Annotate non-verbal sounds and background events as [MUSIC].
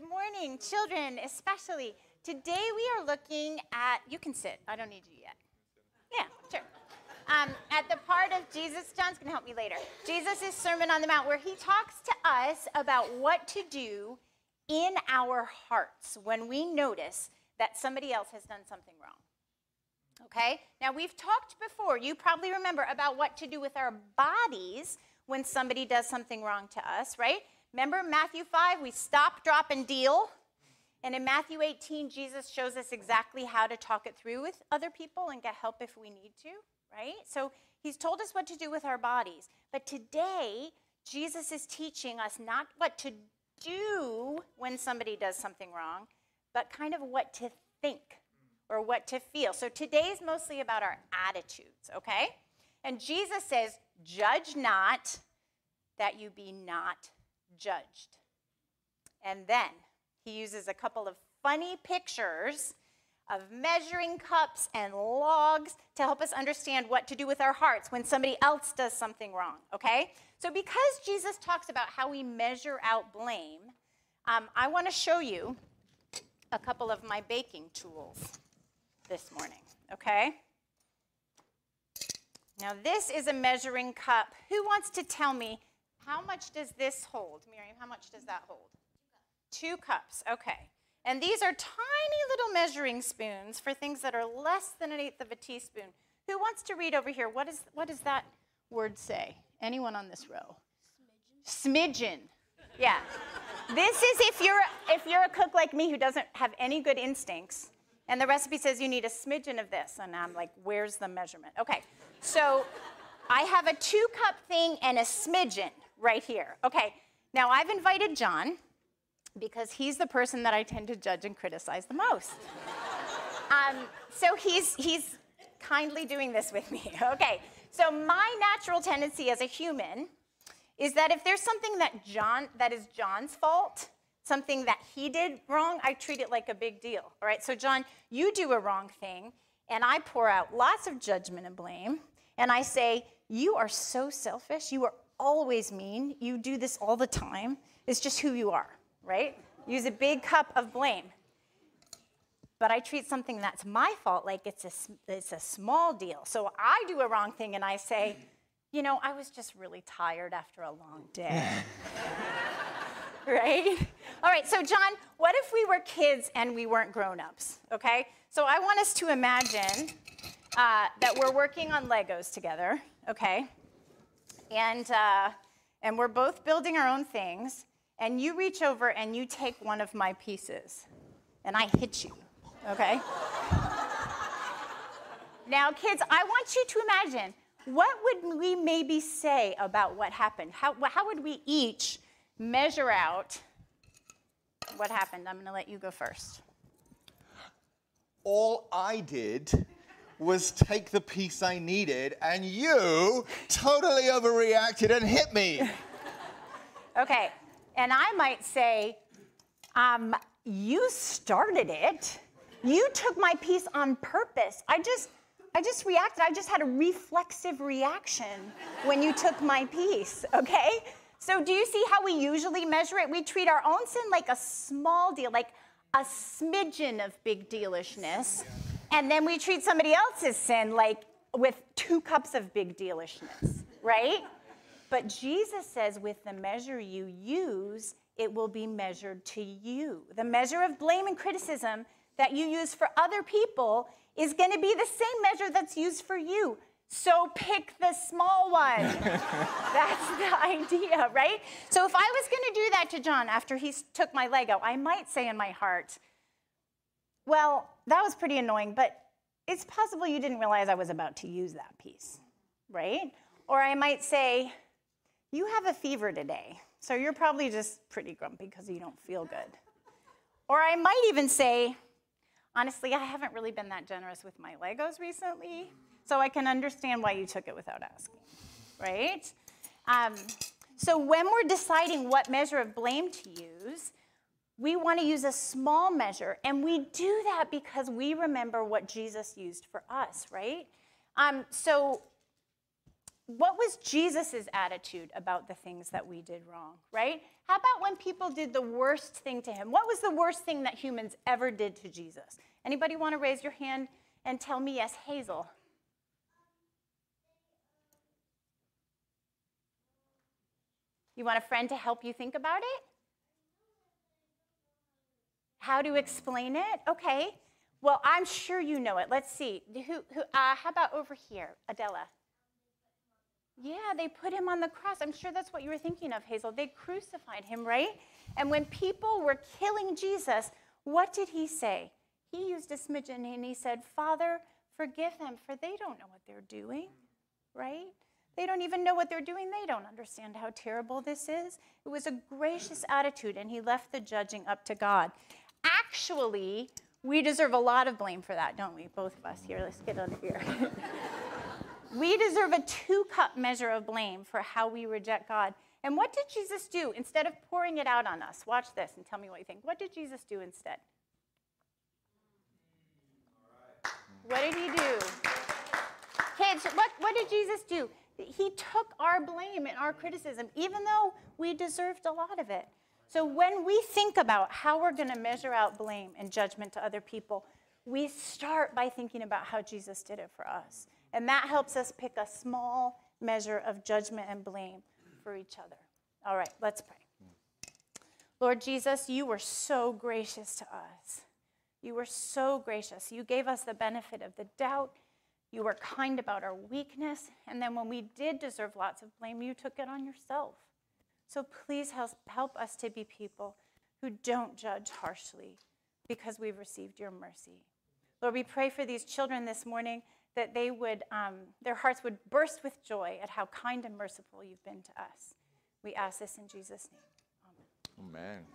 Good morning, children, especially. Today we are looking at, you can sit, I don't need you yet. Yeah, sure. Um, at the part of Jesus, John's to help me later. Jesus' Sermon on the Mount, where he talks to us about what to do in our hearts when we notice that somebody else has done something wrong. Okay? Now, we've talked before, you probably remember, about what to do with our bodies when somebody does something wrong to us, right? Remember Matthew 5, we stop, drop, and deal. And in Matthew 18, Jesus shows us exactly how to talk it through with other people and get help if we need to, right? So he's told us what to do with our bodies. But today, Jesus is teaching us not what to do when somebody does something wrong, but kind of what to think or what to feel. So today is mostly about our attitudes, okay? And Jesus says, Judge not that you be not judged. And then he uses a couple of funny pictures of measuring cups and logs to help us understand what to do with our hearts when somebody else does something wrong, okay? So, because Jesus talks about how we measure out blame, um, I want to show you a couple of my baking tools this morning, okay? Now, this is a measuring cup. Who wants to tell me how much does this hold? Miriam, how much does that hold? Two cups, okay. And these are tiny little measuring spoons for things that are less than an eighth of a teaspoon. Who wants to read over here? What, is, what does that word say? Anyone on this row? Smidgen. Smidgen. Yeah. this is if you're, if you're a cook like me who doesn't have any good instincts, and the recipe says you need a smidgen of this. And I'm like, where's the measurement? Okay, so I have a two cup thing and a smidgen right here. Okay, now I've invited John because he's the person that I tend to judge and criticize the most. [LAUGHS] um, so he's, he's kindly doing this with me. [LAUGHS] Okay, so my natural tendency as a human is that if there's something that John that is John's fault, something that he did wrong, I treat it like a big deal. All right, so John, you do a wrong thing, and I pour out lots of judgment and blame, and I say, You are so selfish. You are always mean. You do this all the time. It's just who you are right? Use a big cup of blame. But I treat something that's my fault like it's a, it's a small deal. So I do a wrong thing and I say, you know, I was just really tired after a long day. [LAUGHS] right? All right, so John, what if we were kids and we weren't grown ups? Okay? So I want us to imagine uh, that we're working on Legos together, okay? And, uh, and we're both building our own things and you reach over and you take one of my pieces, and I hit you, okay? [LAUGHS] now, kids, I want you to imagine what would we maybe say about what happened? How, how would we each measure out what happened? I'm to let you go first. All I did was take the piece I needed, and you totally overreacted and hit me. okay, and I might say, um, You started it. You took my piece on purpose. I just, I just reacted. I just had a reflexive reaction when you took my piece, okay? So, do you see how we usually measure it? We treat our own sin like a small deal, like a smidgen of big dealishness. And then we treat somebody else's sin like with two cups of big dealishness, right? But Jesus says, with the measure you use, it will be measured to you. The measure of blame and criticism that you use for other people is going to be the same measure that's used for you. So pick the small one. [LAUGHS] That's the idea, right? So if I was going to do that to John after he took my Lego, I might say in my heart, well, that was pretty annoying, but it's possible you didn't realize I was about to use that piece, right? Or I might say, you have a fever today, so you're probably just pretty grumpy because you don't feel good. Or I might even say, honestly, I haven't really been that generous with my Legos recently, so I can understand why you took it without asking, right? Um, so when we're deciding what measure of blame to use, we want to use a small measure, and we do that because we remember what Jesus used for us, right? Um, so what was Jesus' attitude about the things that we did wrong, right? How about when people did the worst thing to him? What was the worst thing that humans ever did to Jesus? Anybody want to raise your hand and tell me yes, Hazel? You want a friend to help you think about it? How to explain it? Okay. Well, I'm sure you know it. Let's see. Who, who, uh, how about over here, Adela? Yeah, they put him on the cross. I'm sure that's what you were thinking of, Hazel. They crucified him, right? And when people were killing Jesus, what did he say? He used a smidgen and he said, Father, forgive them, for they don't know what they're doing, right? They don't even know what they're doing. They don't understand how terrible this is. It was a gracious attitude, and he left the judging up to God. Actually, we deserve a lot of blame for that, don't we? Both of us here. Let's get under here. [LAUGHS] we deserve a two cup measure of blame for how we reject God. And what did Jesus do instead of pouring it out on us? Watch this and tell me what you think. What did Jesus do instead? What did he do? Kids, what, what did Jesus do? He took our blame and our criticism, even though we deserved a lot of it. So when we think about how we're going to measure out blame and judgment to other people, we start by thinking about how Jesus did it for us. And that helps us pick a small measure of judgment and blame for each other. All right, let's pray. Lord Jesus, you were so gracious to us. You were so gracious. You gave us the benefit of the doubt. You were kind about our weakness. And then when we did deserve lots of blame, you took it on yourself. So please help, help us to be people who don't judge harshly because we've received your mercy. Lord, we pray for these children this morning that they would, um, their hearts would burst with joy at how kind and merciful you've been to us. We ask this in Jesus' name. Amen. Amen.